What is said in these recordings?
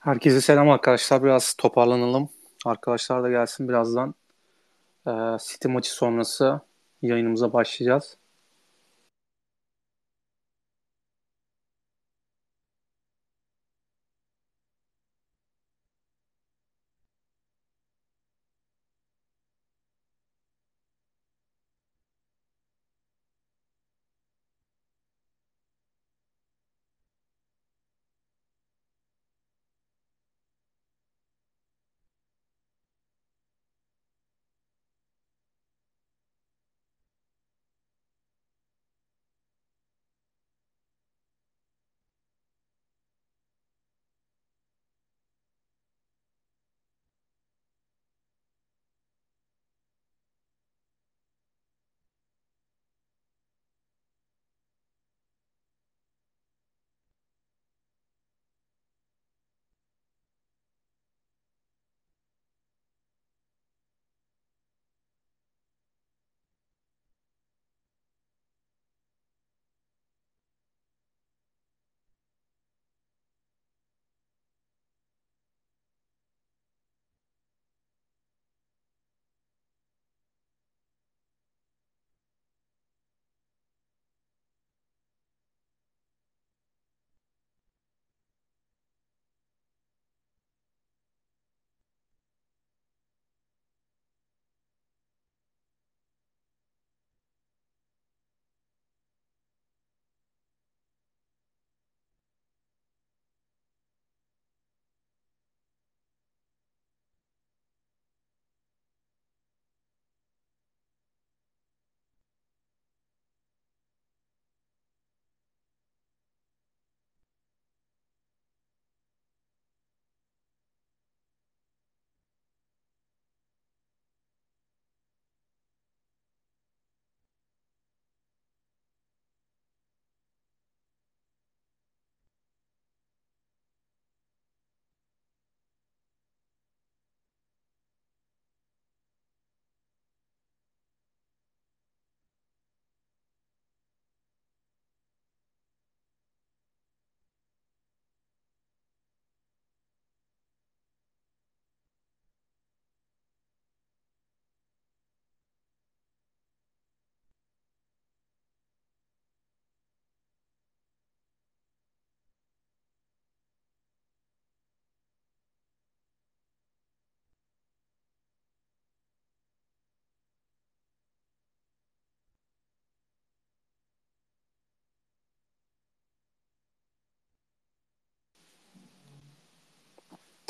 Herkese selam arkadaşlar. Biraz toparlanalım. Arkadaşlar da gelsin birazdan. Ee, City maçı sonrası yayınımıza başlayacağız.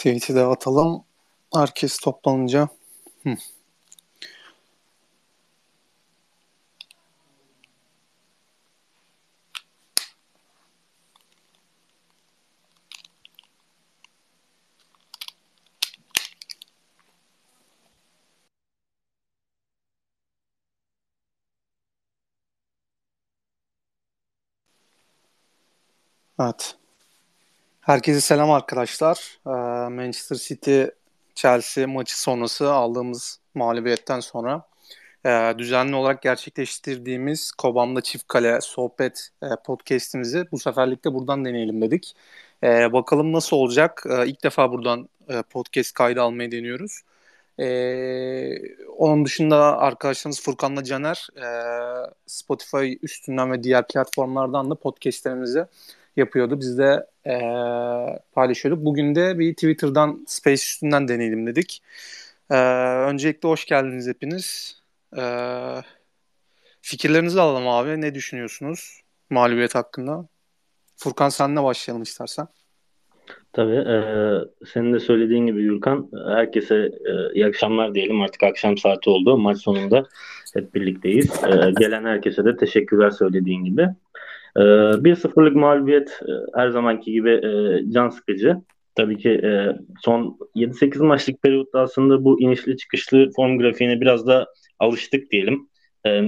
Tweet'i de atalım. Herkes toplanınca. Hı. Evet. Herkese selam arkadaşlar. Ee, Manchester City Chelsea maçı sonrası aldığımız mağlubiyetten sonra e, düzenli olarak gerçekleştirdiğimiz Kobam'da Çift Kale sohbet e, podcast'imizi bu seferlikte buradan deneyelim dedik. E, bakalım nasıl olacak? İlk defa buradan podcast kaydı almayı deniyoruz. Onun dışında arkadaşlarımız Furkan'la Caner Spotify üstünden ve diğer platformlardan da podcastlerimizi yapıyordu. Biz de e, paylaşıyorduk. Bugün de bir Twitter'dan Space üstünden deneyelim dedik. E, öncelikle hoş geldiniz hepiniz. E, fikirlerinizi alalım abi. Ne düşünüyorsunuz mağlubiyet hakkında? Furkan senle başlayalım istersen. Tabii. E, senin de söylediğin gibi Gürkan, herkese e, iyi akşamlar diyelim. Artık akşam saati oldu. Maç sonunda hep birlikteyiz. E, gelen herkese de teşekkürler söylediğin gibi. E, 1-0'lık mağlubiyet her zamanki gibi e, can sıkıcı. Tabii ki e, son 7-8 maçlık periyotta aslında bu inişli çıkışlı form grafiğine biraz da alıştık diyelim. E,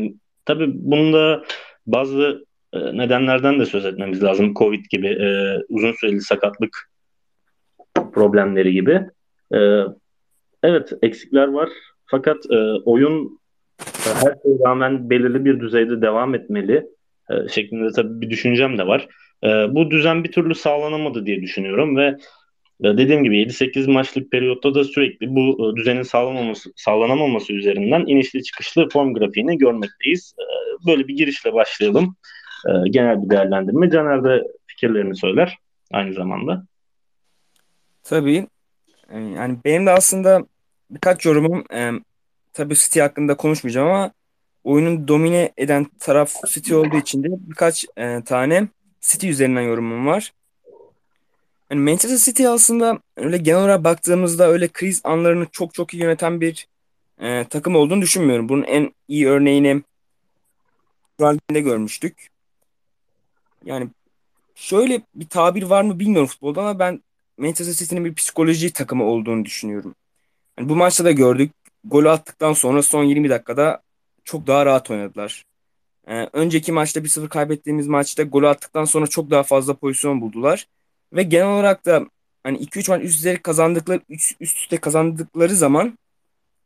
tabii bunun da bazı e, nedenlerden de söz etmemiz lazım. Covid gibi uzun süreli sakatlık problemleri gibi. Evet eksikler var fakat oyun her şeye rağmen belirli bir düzeyde devam etmeli e, şeklinde tabii bir düşüncem de var. E, bu düzen bir türlü sağlanamadı diye düşünüyorum ve dediğim gibi 7-8 maçlık periyotta da sürekli bu e, düzenin sağlanamaması, sağlanamaması üzerinden inişli çıkışlı form grafiğini görmekteyiz. E, böyle bir girişle başlayalım. E, genel bir değerlendirme. Caner de fikirlerini söyler aynı zamanda. Tabii. Yani benim de aslında birkaç yorumum tabii City hakkında konuşmayacağım ama oyunun domine eden taraf City olduğu için de birkaç tane City üzerinden yorumum var. Yani Manchester City aslında öyle genel olarak baktığımızda öyle kriz anlarını çok çok iyi yöneten bir e, takım olduğunu düşünmüyorum. Bunun en iyi örneğini Real'de görmüştük. Yani şöyle bir tabir var mı bilmiyorum futbolda ama ben Manchester City'nin bir psikoloji takımı olduğunu düşünüyorum. Yani bu maçta da gördük. Golü attıktan sonra son 20 dakikada çok daha rahat oynadılar. Ee, önceki maçta 1-0 kaybettiğimiz maçta golü attıktan sonra çok daha fazla pozisyon buldular. Ve genel olarak da hani 2-3 maç üst üste kazandıkları üst, üst üste kazandıkları zaman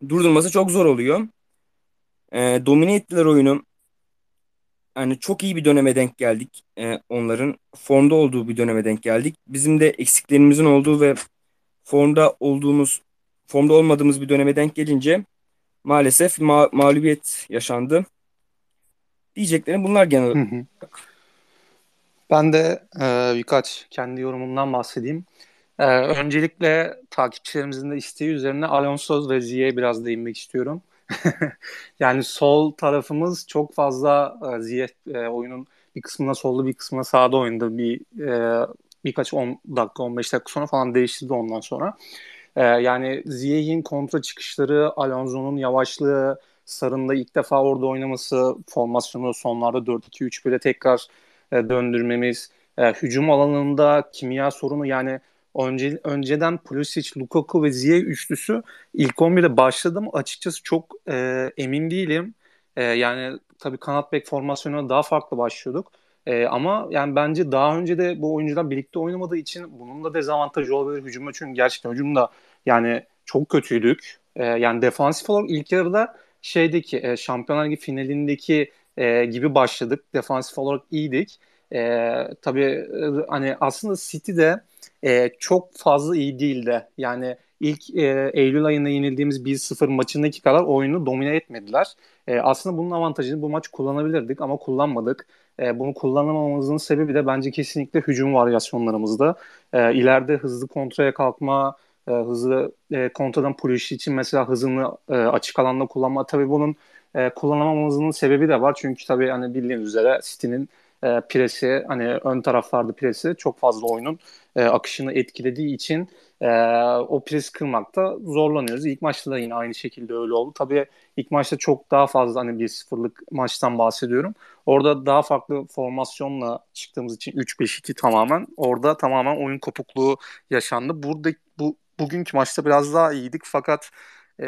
durdurması çok zor oluyor. E, domine ettiler oyunu. Yani çok iyi bir döneme denk geldik. E, onların formda olduğu bir döneme denk geldik. Bizim de eksiklerimizin olduğu ve formda olduğumuz, formda olmadığımız bir döneme denk gelince maalesef ma- mağlubiyet yaşandı. Diyeceklerim bunlar genel olarak. Ben de e, birkaç kendi yorumumdan bahsedeyim. E, öncelikle takipçilerimizin de isteği üzerine Alonso ve Ziyech'e biraz değinmek istiyorum. yani sol tarafımız çok fazla e, Ziyech e, oyunun bir kısmına solda bir kısmına sağda oynadı. Bir e, birkaç 10 dakika 15 dakika sonra falan değiştirdi ondan sonra. E, yani Ziyech'in kontra çıkışları, Alonso'nun yavaşlığı, Sarı'nın da ilk defa orada oynaması, formasyonu sonlarda 4-2-3-1'e tekrar e, döndürmemiz, e, hücum alanında kimya sorunu yani önce, önceden Pulisic, Lukaku ve Ziyech üçlüsü ilk 11'de başladım. Açıkçası çok e, emin değilim. E, yani tabii kanat bek formasyonuna daha farklı başlıyorduk. E, ama yani bence daha önce de bu oyuncular birlikte oynamadığı için bunun da dezavantajı olabilir hücumda. Çünkü gerçekten hücumda yani çok kötüydük. E, yani defansif olarak ilk yarıda şeydeki e, Şampiyonlar Ligi finalindeki e, gibi başladık. Defansif olarak iyiydik. E, tabii e, hani aslında City de e, çok fazla iyi değildi. Yani ilk e, Eylül ayında yenildiğimiz 1-0 maçındaki kadar oyunu domine etmediler. E, aslında bunun avantajını bu maç kullanabilirdik ama kullanmadık. E, bunu kullanamamamızın sebebi de bence kesinlikle hücum varyasyonlarımızda. E, ileride hızlı kontraya kalkma, e, hızlı e, kontradan Pulisic için mesela hızını e, açık alanda kullanma. Tabii bunun e, kullanamamamızın sebebi de var. Çünkü tabii hani bildiğiniz üzere City'nin e, presi hani ön taraflarda presi çok fazla oyunun e, akışını etkilediği için e, o pres kırmakta zorlanıyoruz. İlk maçta da yine aynı şekilde öyle oldu. Tabii ilk maçta çok daha fazla hani bir sıfırlık maçtan bahsediyorum. Orada daha farklı formasyonla çıktığımız için 3-5-2 tamamen. Orada tamamen oyun kopukluğu yaşandı. Burada bu bugünkü maçta biraz daha iyiydik fakat e,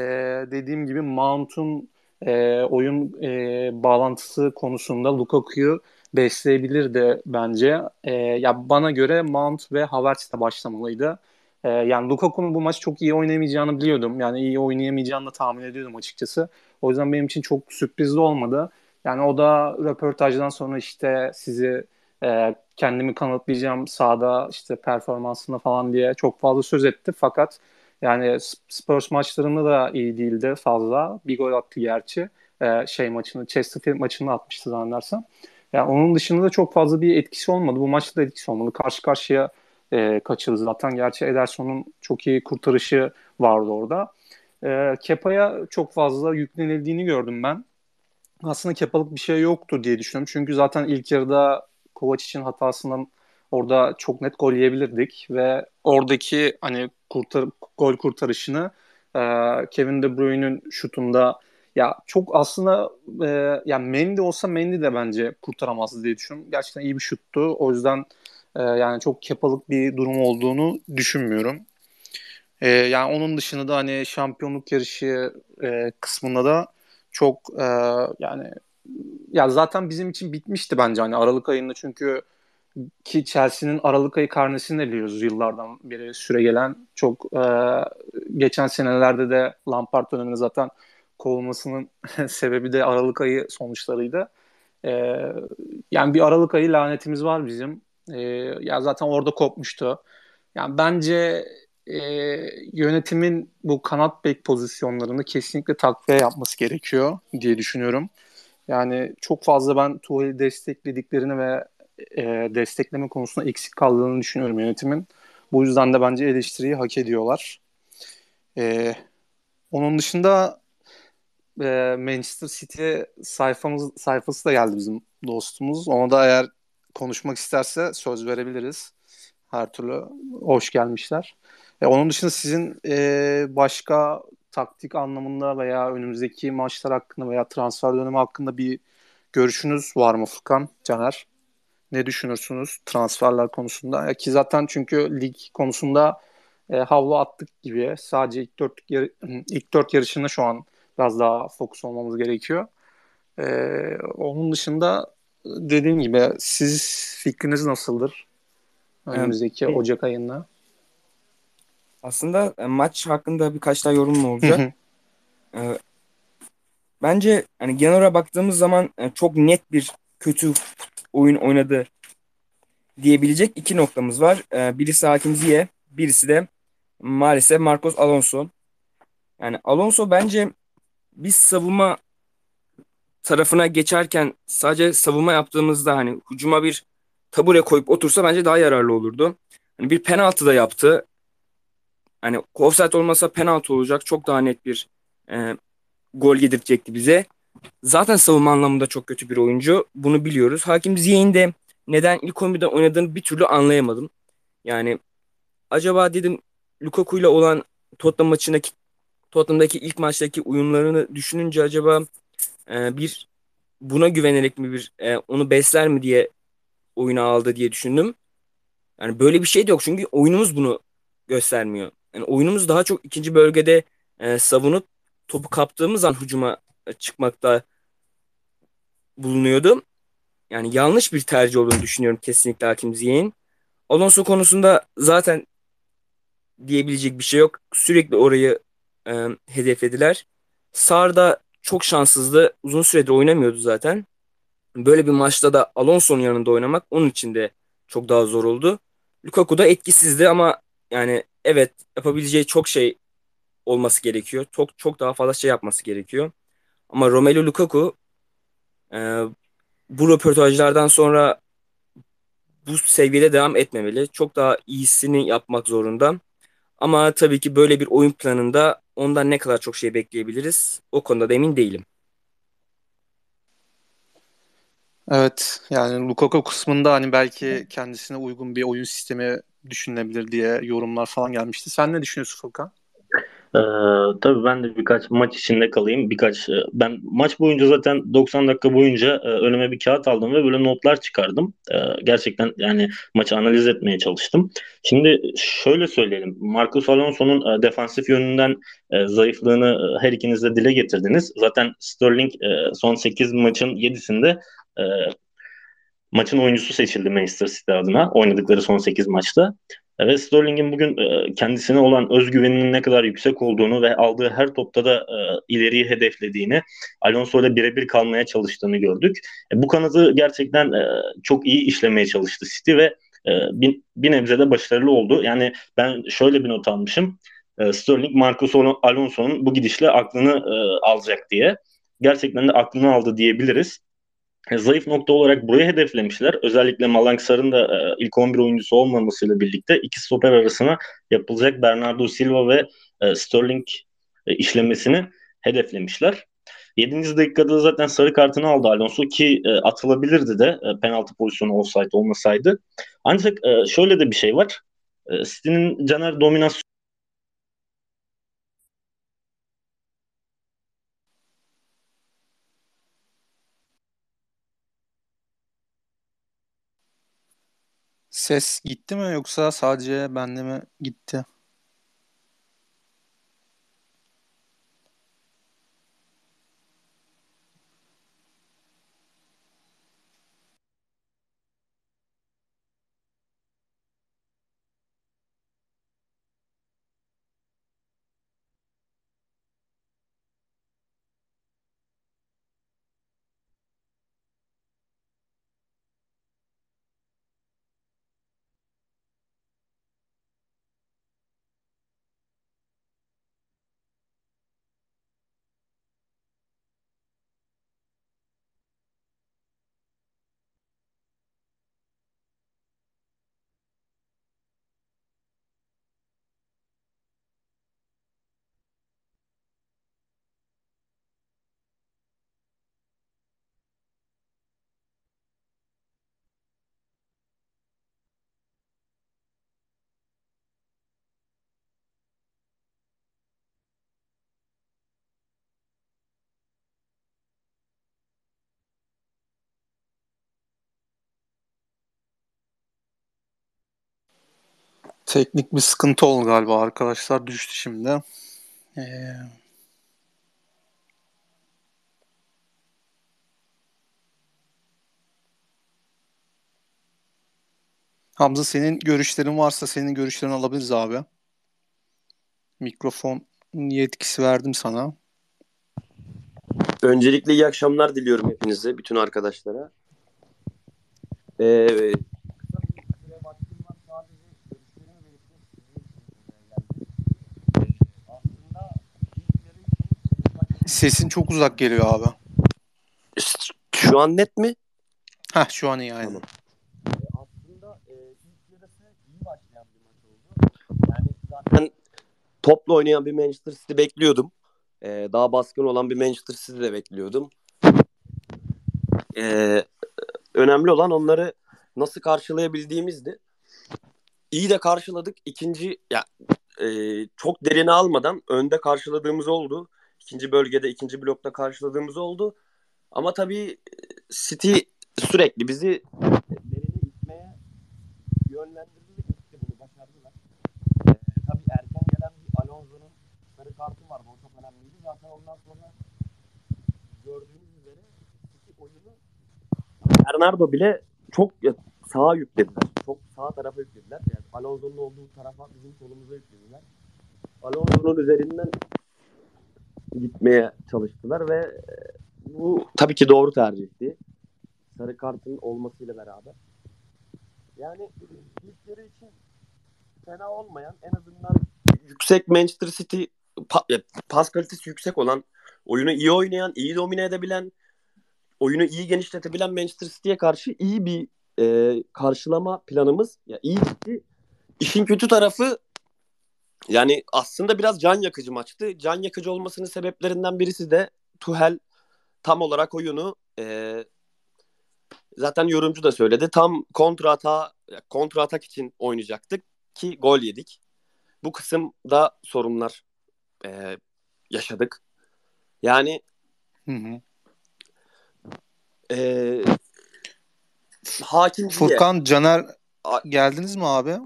dediğim gibi Mount'un e, oyun e, bağlantısı konusunda Lukaku'yu besleyebilir de bence. E, ya bana göre Mount ve Havertz de başlamalıydı. E, yani Lukaku'nun bu maç çok iyi oynayamayacağını biliyordum. Yani iyi oynayamayacağını da tahmin ediyordum açıkçası. O yüzden benim için çok sürprizli olmadı. Yani o da röportajdan sonra işte sizi e, kendimi kanıtlayacağım sahada işte performansında falan diye çok fazla söz etti. Fakat yani Spurs maçlarında da iyi değildi fazla. Bir gol attı gerçi. E, şey maçını, Chesterfield maçını atmıştı zannedersem. Yani onun dışında da çok fazla bir etkisi olmadı. Bu maçta da etkisi olmadı. Karşı karşıya e, kaçırdı zaten. Gerçi Ederson'un çok iyi kurtarışı vardı orada. E, Kepa'ya çok fazla yüklenildiğini gördüm ben. Aslında Kepa'lık bir şey yoktu diye düşünüyorum. Çünkü zaten ilk yarıda Kovacic'in hatasından orada çok net gol yiyebilirdik ve oradaki hani kurtar gol kurtarışını e, Kevin De Bruyne'ün şutunda ya çok aslında e, yani Mendy olsa Mendy de bence kurtaramazdı diye düşünüyorum. Gerçekten iyi bir şuttu. O yüzden e, yani çok kepalık bir durum olduğunu düşünmüyorum. E, yani onun dışında da hani şampiyonluk yarışı e, kısmında da çok e, yani ya zaten bizim için bitmişti bence hani Aralık ayında çünkü ki Chelsea'nin Aralık ayı karnesini de biliyoruz yıllardan beri süre gelen. Çok e, geçen senelerde de Lampard döneminde zaten kovulmasının sebebi de Aralık ayı sonuçlarıydı. E, yani bir Aralık ayı lanetimiz var bizim. E, ya zaten orada kopmuştu. Yani bence e, yönetimin bu kanat bek pozisyonlarını kesinlikle takviye yapması gerekiyor diye düşünüyorum. Yani çok fazla ben Tuhal'i desteklediklerini ve e, destekleme konusunda eksik kaldığını düşünüyorum yönetimin. Bu yüzden de bence eleştiriyi hak ediyorlar. E, onun dışında e, Manchester City sayfamız sayfası da geldi bizim dostumuz. Ona da eğer konuşmak isterse söz verebiliriz. Her türlü hoş gelmişler. E, onun dışında sizin e, başka taktik anlamında veya önümüzdeki maçlar hakkında veya transfer dönemi hakkında bir görüşünüz var mı Furkan, Caner? Ne düşünürsünüz transferler konusunda? Ya ki zaten çünkü lig konusunda e, havlu attık gibi. Sadece ilk dört, yar- ilk dört yarışında şu an biraz daha fokus olmamız gerekiyor. E, onun dışında dediğim gibi siz fikriniz nasıldır? Önümüzdeki Evet. Ocak ayında. Aslında e, maç hakkında birkaç daha yorumum olacak. E, bence hani genel olarak baktığımız zaman e, çok net bir kötü oyun oynadı diyebilecek iki noktamız var. E, birisi Hakim Ziyech, birisi de maalesef Marcos Alonso. Yani Alonso bence biz savunma tarafına geçerken sadece savunma yaptığımızda hani hücuma bir tabure koyup otursa bence daha yararlı olurdu. Hani bir penaltı da yaptı. Hani offside olmasa penaltı olacak. Çok daha net bir e, gol yedirecekti bize. Zaten savunma anlamında çok kötü bir oyuncu. Bunu biliyoruz. Hakim Ziyech'in de neden ilk 11'de oynadığını bir türlü anlayamadım. Yani acaba dedim Lukaku ile olan Tottenham maçındaki Tottenham'daki ilk maçtaki uyumlarını düşününce acaba e, bir buna güvenerek mi bir e, onu besler mi diye oyuna aldı diye düşündüm. Yani böyle bir şey de yok çünkü oyunumuz bunu göstermiyor. Yani oyunumuz daha çok ikinci bölgede e, savunup topu kaptığımız an hücuma e, çıkmakta bulunuyordu. Yani yanlış bir tercih olduğunu düşünüyorum kesinlikle Hakim Ziyech'in. Alonso konusunda zaten diyebilecek bir şey yok. Sürekli orayı e, hedeflediler. Sarda çok şanssızdı. Uzun süredir oynamıyordu zaten. Böyle bir maçta da Alonso'nun yanında oynamak onun için de çok daha zor oldu. Lukaku da etkisizdi ama yani evet yapabileceği çok şey olması gerekiyor. Çok çok daha fazla şey yapması gerekiyor. Ama Romelu Lukaku e, bu röportajlardan sonra bu seviyede devam etmemeli. Çok daha iyisini yapmak zorunda. Ama tabii ki böyle bir oyun planında ondan ne kadar çok şey bekleyebiliriz o konuda da emin değilim. Evet yani Lukaku kısmında hani belki kendisine uygun bir oyun sistemi düşünülebilir diye yorumlar falan gelmişti. Sen ne düşünüyorsun Furkan? Ee, tabii ben de birkaç maç içinde kalayım. Birkaç e, ben maç boyunca zaten 90 dakika boyunca e, önüme bir kağıt aldım ve böyle notlar çıkardım. E, gerçekten yani maçı analiz etmeye çalıştım. Şimdi şöyle söyleyelim. Marcos Alonso'nun e, defansif yönünden e, zayıflığını her ikiniz de dile getirdiniz. Zaten Sterling son 8 maçın 7'sinde e, maçın oyuncusu seçildi Manchester City adına oynadıkları son 8 maçta. Ve Sterling'in bugün e, kendisine olan özgüveninin ne kadar yüksek olduğunu ve aldığı her topta da e, ileriyi hedeflediğini, Alonso ile birebir kalmaya çalıştığını gördük. E, bu kanadı gerçekten e, çok iyi işlemeye çalıştı City ve e, bir, bir nebze de başarılı oldu. Yani ben şöyle bir not almışım. E, Sterling, Marcos Alonso'nun bu gidişle aklını e, alacak diye. Gerçekten de aklını aldı diyebiliriz. Zayıf nokta olarak burayı hedeflemişler. Özellikle Malangsar'ın da e, ilk 11 oyuncusu olmamasıyla birlikte iki stoper arasına yapılacak Bernardo Silva ve e, Sterling e, işlemesini hedeflemişler. 7. dakikada zaten sarı kartını aldı Alonso ki atılabilirdi de penaltı pozisyonu olsaydı olmasaydı. Ancak şöyle de bir şey var. E, City'nin Caner dominasyon Ses gitti mi yoksa sadece bende mi gitti? Teknik bir sıkıntı oldu galiba arkadaşlar düştü şimdi. Ee... Hamza senin görüşlerin varsa senin görüşlerini alabiliriz abi. Mikrofon yetkisi verdim sana. Öncelikle iyi akşamlar diliyorum hepinize, bütün arkadaşlara. Ee, Sesin çok uzak geliyor abi. Şu an net mi? Heh şu an iyi aynen. Tamam. Aslında e, ilk yarısı iyi başlayan bir maç oldu. Yani zaten topla oynayan bir Manchester City bekliyordum. E, daha baskın olan bir Manchester City de bekliyordum. E, önemli olan onları nasıl karşılayabildiğimizdi. İyi de karşıladık. İkinci ya e, çok derine almadan önde karşıladığımız oldu. İkinci bölgede, ikinci blokta karşıladığımız oldu. Ama tabii City sürekli bizi derine itmeye yönlendirdi ve itti bunu başardılar. Ee, tabii erken gelen bir Alonso'nun sarı kartı vardı. O çok önemliydi. Zaten ondan sonra gördüğünüz üzere City oyunu Bernardo bile çok sağa yüklediler. Çok sağ tarafa yüklediler. Yani Alonso'nun olduğu tarafa bizim solumuza yüklediler. Alonso'nun üzerinden gitmeye çalıştılar ve bu tabii ki doğru tercihti. Sarı kartın olmasıyla beraber. Yani ilk için fena olmayan en azından yüksek Manchester City pas kalitesi yüksek olan oyunu iyi oynayan, iyi domine edebilen, oyunu iyi genişletebilen Manchester City'ye karşı iyi bir e, karşılama planımız ya iyi gitti. İşin kötü tarafı yani aslında biraz can yakıcı maçtı. Can yakıcı olmasının sebeplerinden birisi de Tuhel tam olarak oyunu e, zaten yorumcu da söyledi. Tam kontra ata kontra atak için oynayacaktık ki gol yedik. Bu kısımda sorunlar e, yaşadık. Yani hı hı. E, Hakim Furkan, Caner geldiniz mi abi?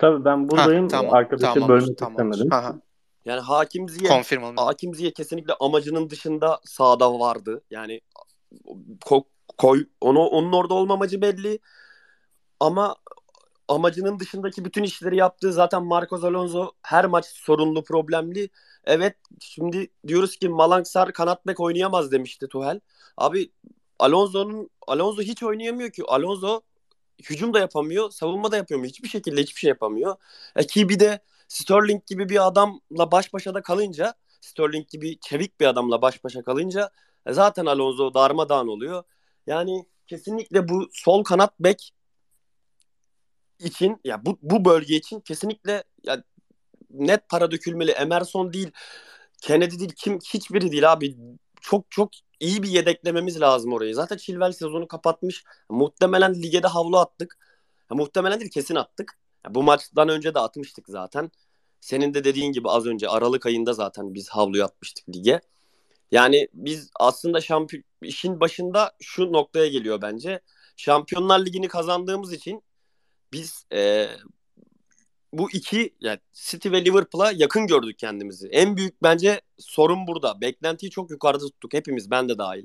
Tabii ben buradayım. Ha, tamam, Arkadaşı tamam, bölmek tamam. istemedim. Aha. Yani Hakim Ziye, Confirm Hakim Ziye kesinlikle amacının dışında sahada vardı. Yani ko, koy onu onun orada olma amacı belli. Ama amacının dışındaki bütün işleri yaptığı zaten Marcos Alonso her maç sorunlu, problemli. Evet şimdi diyoruz ki Malangsar kanat bek oynayamaz demişti Tuhel. Abi Alonso'nun Alonso hiç oynayamıyor ki. Alonso hücum da yapamıyor, savunma da yapamıyor. Hiçbir şekilde hiçbir şey yapamıyor. E ki bir de Sterling gibi bir adamla baş başa da kalınca, Sterling gibi çevik bir adamla baş başa kalınca e zaten Alonso darmadağın oluyor. Yani kesinlikle bu sol kanat bek için ya bu bu bölge için kesinlikle ya net para dökülmeli. Emerson değil, Kennedy değil, kim hiçbiri değil abi. Çok çok iyi bir yedeklememiz lazım orayı. Zaten Chilwell sezonu kapatmış. Muhtemelen ligede havlu attık. Ya, muhtemelen değil kesin attık. Ya, bu maçtan önce de atmıştık zaten. Senin de dediğin gibi az önce Aralık ayında zaten biz havluyu atmıştık lige. Yani biz aslında şampiyon işin başında şu noktaya geliyor bence. Şampiyonlar Ligi'ni kazandığımız için biz e, bu iki yani City ve Liverpool'a yakın gördük kendimizi. En büyük bence sorun burada. Beklentiyi çok yukarıda tuttuk hepimiz ben de dahil.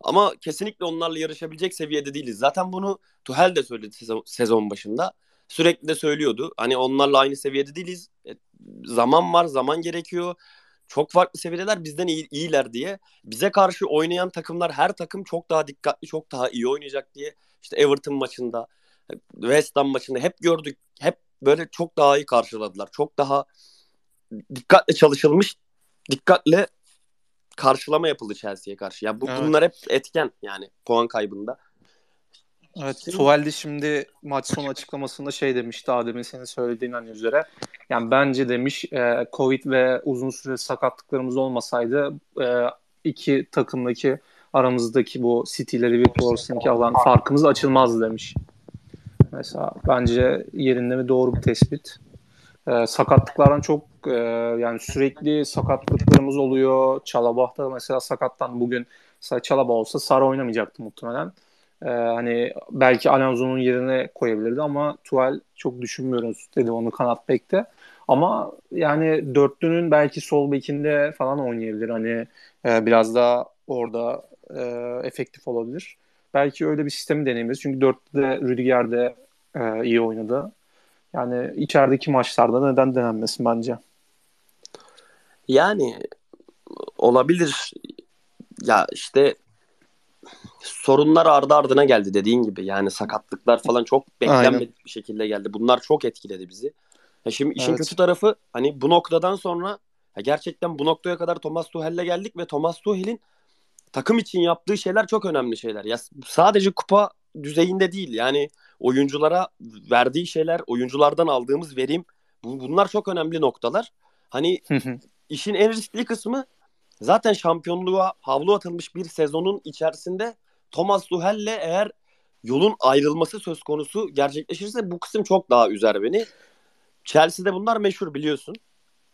Ama kesinlikle onlarla yarışabilecek seviyede değiliz. Zaten bunu Tuhel de söyledi sezon, başında. Sürekli de söylüyordu. Hani onlarla aynı seviyede değiliz. E, zaman var, zaman gerekiyor. Çok farklı seviyeler bizden iyi, iyiler diye. Bize karşı oynayan takımlar her takım çok daha dikkatli, çok daha iyi oynayacak diye. İşte Everton maçında, West Ham maçında hep gördük. Hep böyle çok daha iyi karşıladılar. Çok daha dikkatle çalışılmış, dikkatle karşılama yapıldı Chelsea'ye karşı. Ya yani bu evet. bunlar hep etken yani puan kaybında. Evet, şimdi... Tuvaldi şimdi maç sonu açıklamasında şey demiş daha demin senin söylediğin hani üzere. Yani bence demiş e, Covid ve uzun süre sakatlıklarımız olmasaydı e, iki takımdaki aramızdaki bu City ile Liverpool arasındaki alan farkımız açılmazdı demiş. Mesela bence yerinde ve doğru bir tespit. Ee, sakatlıklardan çok e, yani sürekli sakatlıklarımız oluyor. Çalabah da mesela sakattan bugün mesela Çalabah olsa Sara oynamayacaktı muhtemelen. Ee, hani belki Alonso'nun yerine koyabilirdi ama Tuval çok düşünmüyoruz dedi onu kanat bekte. Ama yani dörtlünün belki sol bekinde falan oynayabilir. Hani e, biraz daha orada e, efektif olabilir. Belki öyle bir sistemi deneyebiliriz. Çünkü dörtlüde Rüdiger de e, iyi oynadı. Yani içerideki maçlarda neden denenmesin bence? Yani olabilir. Ya işte sorunlar ardı ardına geldi dediğin gibi. Yani sakatlıklar falan çok beklenmedik bir şekilde geldi. Bunlar çok etkiledi bizi. Ya şimdi işin evet. kötü tarafı hani bu noktadan sonra ya gerçekten bu noktaya kadar Thomas Tuchel'le geldik ve Thomas Tuchel'in takım için yaptığı şeyler çok önemli şeyler. Ya sadece kupa düzeyinde değil. Yani oyunculara verdiği şeyler, oyunculardan aldığımız verim bunlar çok önemli noktalar. Hani işin en riskli kısmı zaten şampiyonluğa havlu atılmış bir sezonun içerisinde Thomas Tuchel'le eğer yolun ayrılması söz konusu gerçekleşirse bu kısım çok daha üzer beni. Chelsea'de bunlar meşhur biliyorsun.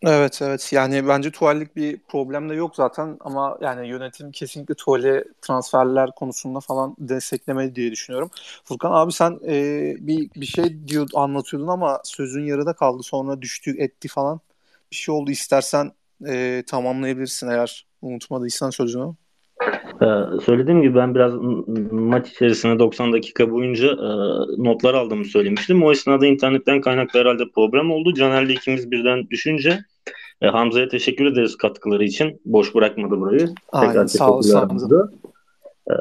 Evet evet yani bence tuvallik bir problem de yok zaten ama yani yönetim kesinlikle tuvale transferler konusunda falan desteklemeli diye düşünüyorum. Furkan abi sen e, bir bir şey diyor anlatıyordun ama sözün yarıda kaldı sonra düştü etti falan bir şey oldu istersen e, tamamlayabilirsin eğer unutmadıysan sözünü. Ee, söylediğim gibi ben biraz maç içerisinde 90 dakika boyunca e, notlar aldığımı söylemiştim. O esnada internetten kaynaklı herhalde problem oldu. Caner'le ikimiz birden düşünce e, Hamza'ya teşekkür ederiz katkıları için. Boş bırakmadı burayı. Aynen Tekrar sağ olsun Hamza. Ee,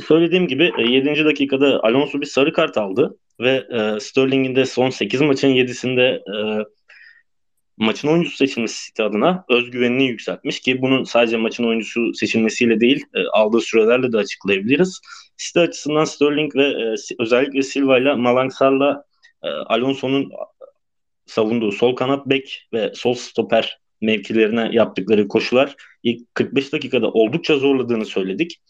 söylediğim gibi 7. E, dakikada Alonso bir sarı kart aldı ve e, Sterling'in de son 8 maçın 7'sinde e, maçın oyuncusu seçilmesi City adına özgüvenini yükseltmiş ki bunun sadece maçın oyuncusu seçilmesiyle değil e, aldığı sürelerle de açıklayabiliriz. City açısından Sterling ve e, özellikle Silva ile Malangsar'la e, Alonso'nun savunduğu sol kanat bek ve sol stoper mevkilerine yaptıkları koşular ilk 45 dakikada oldukça zorladığını söyledik.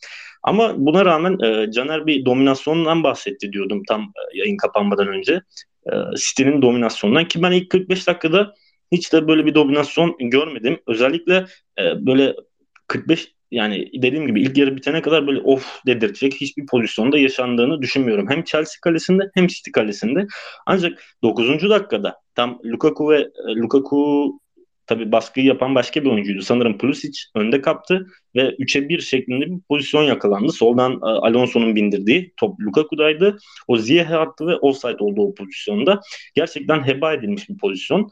Ama buna rağmen e, Caner bir dominasyondan bahsetti diyordum tam e, yayın kapanmadan önce. E, City'nin dominasyonundan ki ben ilk 45 dakikada hiç de böyle bir dominasyon görmedim. Özellikle e, böyle 45 yani dediğim gibi ilk yarı bitene kadar böyle of dedirtecek hiçbir pozisyonda yaşandığını düşünmüyorum. Hem Chelsea kalesinde hem City kalesinde. Ancak 9. dakikada tam Lukaku ve e, Lukaku tabi baskıyı yapan başka bir oyuncuydu. Sanırım Pulisic önde kaptı ve 3'e 1 şeklinde bir pozisyon yakalandı. Soldan e, Alonso'nun bindirdiği top Lukaku'daydı. O Ziyeh attı ve offside oldu o pozisyonda. Gerçekten heba edilmiş bir pozisyon.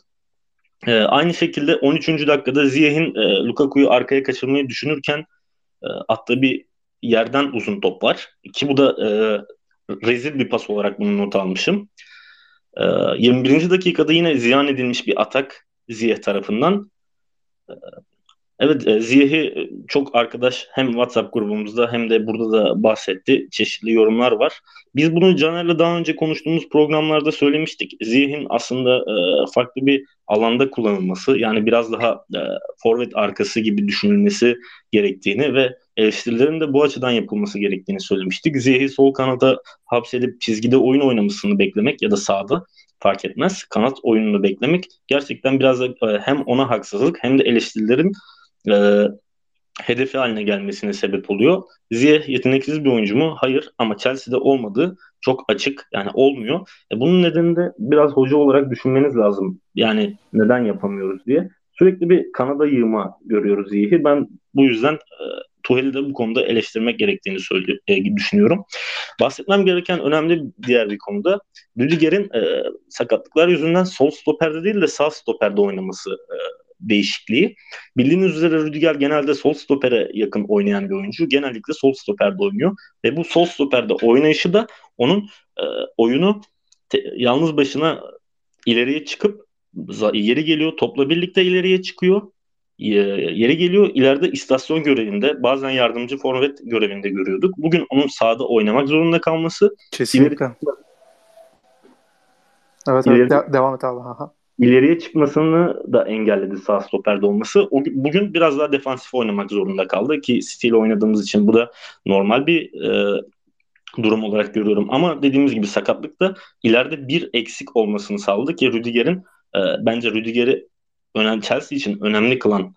E, aynı şekilde 13. dakikada Ziyeh'in e, Lukaku'yu arkaya kaçırmayı düşünürken e, attığı bir yerden uzun top var. Ki bu da e, rezil bir pas olarak bunu not almışım. E, 21. dakikada yine ziyan edilmiş bir atak Ziyeh tarafından. E, Evet e, Ziyeh'i e, çok arkadaş hem WhatsApp grubumuzda hem de burada da bahsetti. Çeşitli yorumlar var. Biz bunu Caner'le daha önce konuştuğumuz programlarda söylemiştik. Ziyeh'in aslında e, farklı bir alanda kullanılması yani biraz daha e, forvet arkası gibi düşünülmesi gerektiğini ve eleştirilerin de bu açıdan yapılması gerektiğini söylemiştik. Ziyeh'i sol kanada hapsedip çizgide oyun oynamasını beklemek ya da sağda fark etmez. Kanat oyununu beklemek gerçekten biraz da e, hem ona haksızlık hem de eleştirilerin e, hedefi haline gelmesine sebep oluyor. Ziyeh yeteneksiz bir oyuncu mu? Hayır ama Chelsea'de olmadığı çok açık. Yani olmuyor. E, bunun nedeni de biraz hoca olarak düşünmeniz lazım. Yani neden yapamıyoruz diye. Sürekli bir Kanada yığma görüyoruz Ziyeh'i. Ben bu yüzden e, Tuhel'i de bu konuda eleştirmek gerektiğini söylüyor, e, düşünüyorum. Bahsetmem gereken önemli diğer bir konuda Rüdiger'in e, sakatlıklar yüzünden sol stoperde değil de sağ stoperde oynaması e, değişikliği. Bildiğiniz üzere Rüdiger genelde sol stopere yakın oynayan bir oyuncu. Genellikle sol stoperde oynuyor. Ve bu sol stoperde oynayışı da onun e, oyunu te, yalnız başına ileriye çıkıp yeri geliyor topla birlikte ileriye çıkıyor. Yeri geliyor ileride istasyon görevinde bazen yardımcı forvet görevinde görüyorduk. Bugün onun sahada oynamak zorunda kalması Kesinlikle. Ileri... Evet, evet. İleri... De- devam et abi. Aha ileriye çıkmasını da engelledi sağ stoperde olması. O, bugün biraz daha defansif oynamak zorunda kaldı ki City ile oynadığımız için bu da normal bir e, durum olarak görüyorum. Ama dediğimiz gibi sakatlıkta ileride bir eksik olmasını sağladı ki Rüdiger'in e, bence Rüdiger'i önemli Chelsea için önemli kılan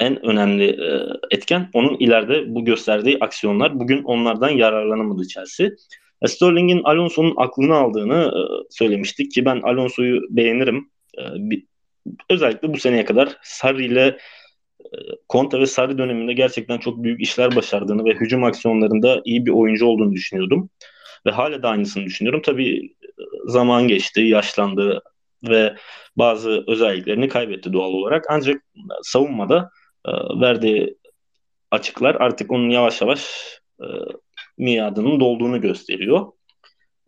en önemli e, etken onun ileride bu gösterdiği aksiyonlar. Bugün onlardan yararlanamadı Chelsea. E, Sterling'in Alonso'nun aklını aldığını e, söylemiştik ki ben Alonso'yu beğenirim. E, bir, özellikle bu seneye kadar Sarri ile e, Conte ve Sarri döneminde gerçekten çok büyük işler başardığını ve hücum aksiyonlarında iyi bir oyuncu olduğunu düşünüyordum. Ve hala da aynısını düşünüyorum. Tabii e, zaman geçti, yaşlandı ve bazı özelliklerini kaybetti doğal olarak. Ancak savunmada e, verdiği açıklar artık onun yavaş yavaş e, miadının dolduğunu gösteriyor.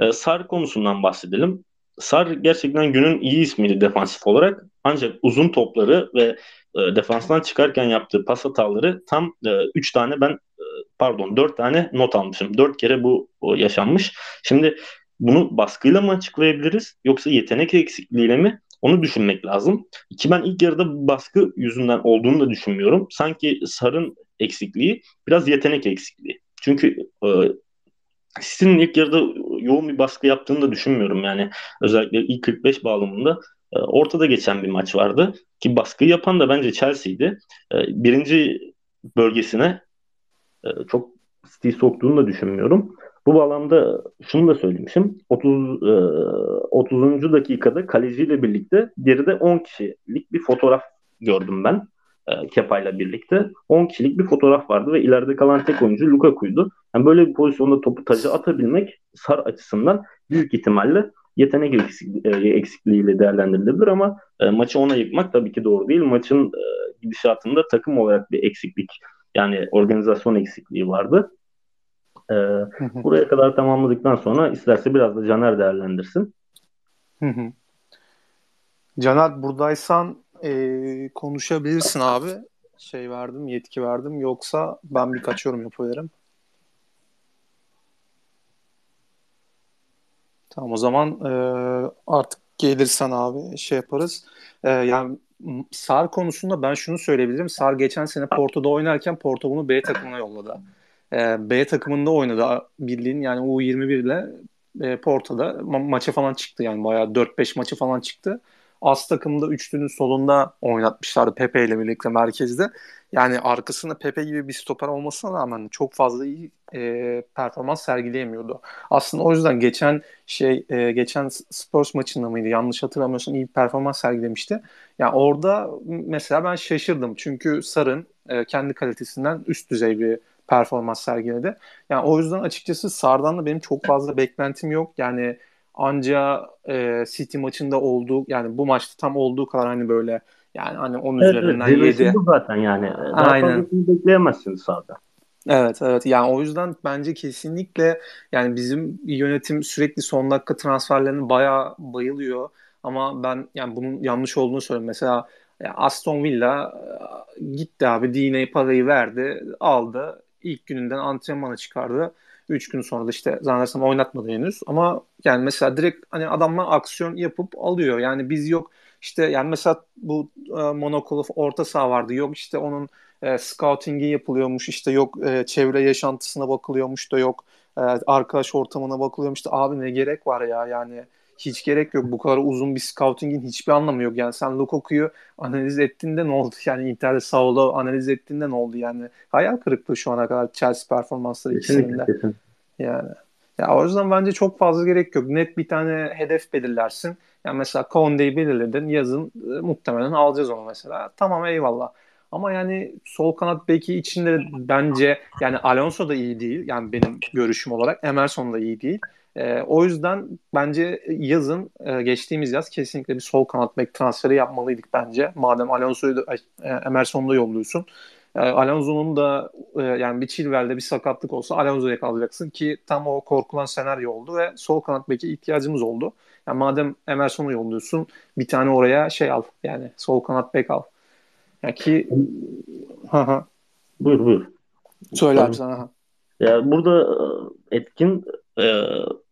E, Sar konusundan bahsedelim. Sar gerçekten günün iyi ismiydi defansif olarak. Ancak uzun topları ve e, defanstan çıkarken yaptığı pas hataları tam 3 e, tane ben e, pardon 4 tane not almışım. 4 kere bu yaşanmış. Şimdi bunu baskıyla mı açıklayabiliriz yoksa yetenek eksikliğiyle mi? Onu düşünmek lazım. Ki ben ilk yarıda baskı yüzünden olduğunu da düşünmüyorum. Sanki Sar'ın eksikliği biraz yetenek eksikliği. Çünkü e, City'nin ilk yarıda yoğun bir baskı yaptığını da düşünmüyorum. Yani özellikle ilk 45 bağlamında e, ortada geçen bir maç vardı. Ki baskı yapan da bence Chelsea'ydi. E, birinci bölgesine e, çok City'yi soktuğunu da düşünmüyorum. Bu bağlamda şunu da söylemişim. 30 e, 30. dakikada kaleciyle birlikte geride 10 kişilik bir fotoğraf gördüm ben. E, Kepa ile birlikte 10 kişilik bir fotoğraf vardı ve ileride kalan tek oyuncu Lukaku'ydu. Yani böyle bir pozisyonda topu taca atabilmek Sar açısından büyük ihtimalle yetenek e, eksikliğiyle değerlendirilebilir ama e, maçı ona yıkmak tabii ki doğru değil. Maçın e, gidişatında takım olarak bir eksiklik yani organizasyon eksikliği vardı. E, buraya kadar tamamladıktan sonra isterse biraz da Caner değerlendirsin. Caner buradaysan e, konuşabilirsin abi. Şey verdim, yetki verdim. Yoksa ben birkaç yorum yapabilirim. Tamam o zaman e, artık gelirsen abi şey yaparız. E, yani Sar konusunda ben şunu söyleyebilirim. Sar geçen sene Porto'da oynarken Porto bunu B takımına yolladı. E, B takımında oynadı bildiğin yani U21 ile e, Porto'da ma- maça falan çıktı yani bayağı 4-5 maçı falan çıktı. As takımda üçlünün solunda oynatmışlardı Pepe ile birlikte merkezde. Yani arkasında Pepe gibi bir stoper olmasına rağmen çok fazla iyi e, performans sergileyemiyordu. Aslında o yüzden geçen şey e, geçen Spurs maçında mıydı yanlış hatırlamıyorsam iyi bir performans sergilemişti. Yani orada mesela ben şaşırdım. Çünkü Sarın e, kendi kalitesinden üst düzey bir performans sergiledi. Yani o yüzden açıkçası Sar'dan da benim çok fazla beklentim yok. Yani anca e, City maçında olduğu yani bu maçta tam olduğu kadar hani böyle yani hani onun evet, üzerinden evet, 7. zaten yani. Daha Aynen. bekleyemezsin sahada. Evet evet yani o yüzden bence kesinlikle yani bizim yönetim sürekli son dakika transferlerini bayağı bayılıyor ama ben yani bunun yanlış olduğunu söylüyorum. Mesela Aston Villa gitti abi DNA parayı verdi aldı ilk gününden antrenmana çıkardı. 3 gün sonra da işte zannedersem oynatmadı henüz. Ama yani mesela direkt hani adamlar aksiyon yapıp alıyor. Yani biz yok işte yani mesela bu e, Monokolu orta saha vardı. Yok işte onun e, scouting'i yapılıyormuş. işte yok e, çevre yaşantısına bakılıyormuş da yok e, arkadaş ortamına bakılıyormuş da abi ne gerek var ya yani hiç gerek yok. Bu kadar uzun bir scouting'in hiçbir anlamı yok. Yani sen Lukaku'yu analiz ettiğinde ne oldu? Yani Inter'de Saul'u analiz ettiğinde ne oldu? Yani hayal kırıklığı şu ana kadar Chelsea performansları ikisinde. Yani. Ya o yüzden bence çok fazla gerek yok. Net bir tane hedef belirlersin. Yani mesela Conde'yi belirledin. Yazın e, muhtemelen alacağız onu mesela. Tamam eyvallah. Ama yani sol kanat beki içinde bence yani Alonso da iyi değil. Yani benim görüşüm olarak Emerson da iyi değil. E, o yüzden bence yazın e, geçtiğimiz yaz kesinlikle bir sol kanat bek transferi yapmalıydık bence. Madem Alonso'yu da e, Emerson'u da yolluyorsun. E, Alonso'nun da e, yani bir Chilwell'de bir sakatlık olsa Alonso'ya kalacaksın ki tam o korkulan senaryo oldu ve sol kanat beki ihtiyacımız oldu. Yani madem Emerson'u yolluyorsun bir tane oraya şey al yani sol kanat bek al. Yani ki buyur buyur. Söyle abi sana. Ya burada e, etkin e,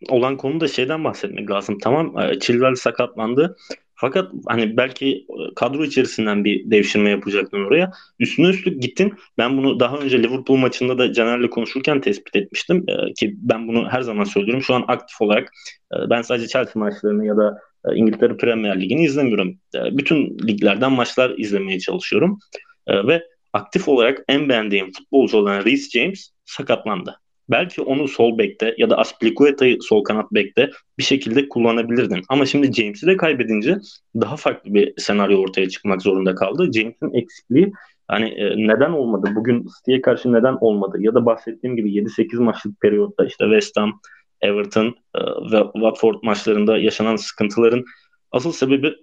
olan konu da şeyden bahsetmek lazım. Tamam e, Chilwell sakatlandı. Fakat hani belki kadro içerisinden bir devşirme yapacaktın oraya. Üstüne üstlük gittin. Ben bunu daha önce Liverpool maçında da Caner'le konuşurken tespit etmiştim. Ee, ki ben bunu her zaman söylüyorum. Şu an aktif olarak e, ben sadece Chelsea maçlarını ya da e, İngiltere Premier Ligi'ni izlemiyorum. E, bütün liglerden maçlar izlemeye çalışıyorum. E, ve aktif olarak en beğendiğim futbolcu olan Reece James sakatlandı. Belki onu sol bekte ya da Aspilicueta'yı sol kanat bekte bir şekilde kullanabilirdin. Ama şimdi James'i de kaybedince daha farklı bir senaryo ortaya çıkmak zorunda kaldı. James'in eksikliği hani e, neden olmadı? Bugün City'ye karşı neden olmadı? Ya da bahsettiğim gibi 7-8 maçlık periyotta işte West Ham, Everton e, ve Watford maçlarında yaşanan sıkıntıların asıl sebebi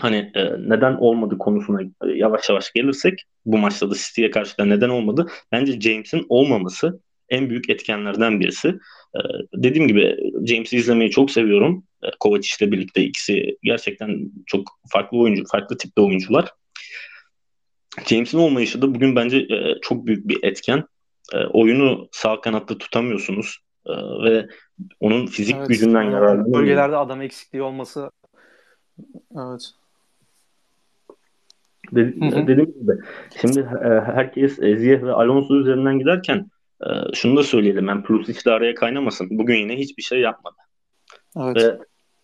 hani e, neden olmadı konusuna yavaş yavaş gelirsek bu maçta da City'ye karşı da neden olmadı? Bence James'in olmaması en büyük etkenlerden birisi. Ee, dediğim gibi James'i izlemeyi çok seviyorum. Ee, Kovac ile birlikte ikisi gerçekten çok farklı oyuncu, farklı tipte oyuncular. James'in olmayışı da bugün bence e, çok büyük bir etken. E, oyunu sağ kanatta tutamıyorsunuz e, ve onun fizik evet, gücünden yararlanıyor. Bölgelerde adam eksikliği olması evet. Dedi, dediğim gibi şimdi e, herkes Ziyeh ve Alonso üzerinden giderken ee, şunu da söyleyelim. Ben Pulisic de araya kaynamasın. Bugün yine hiçbir şey yapmadı. Evet. Ve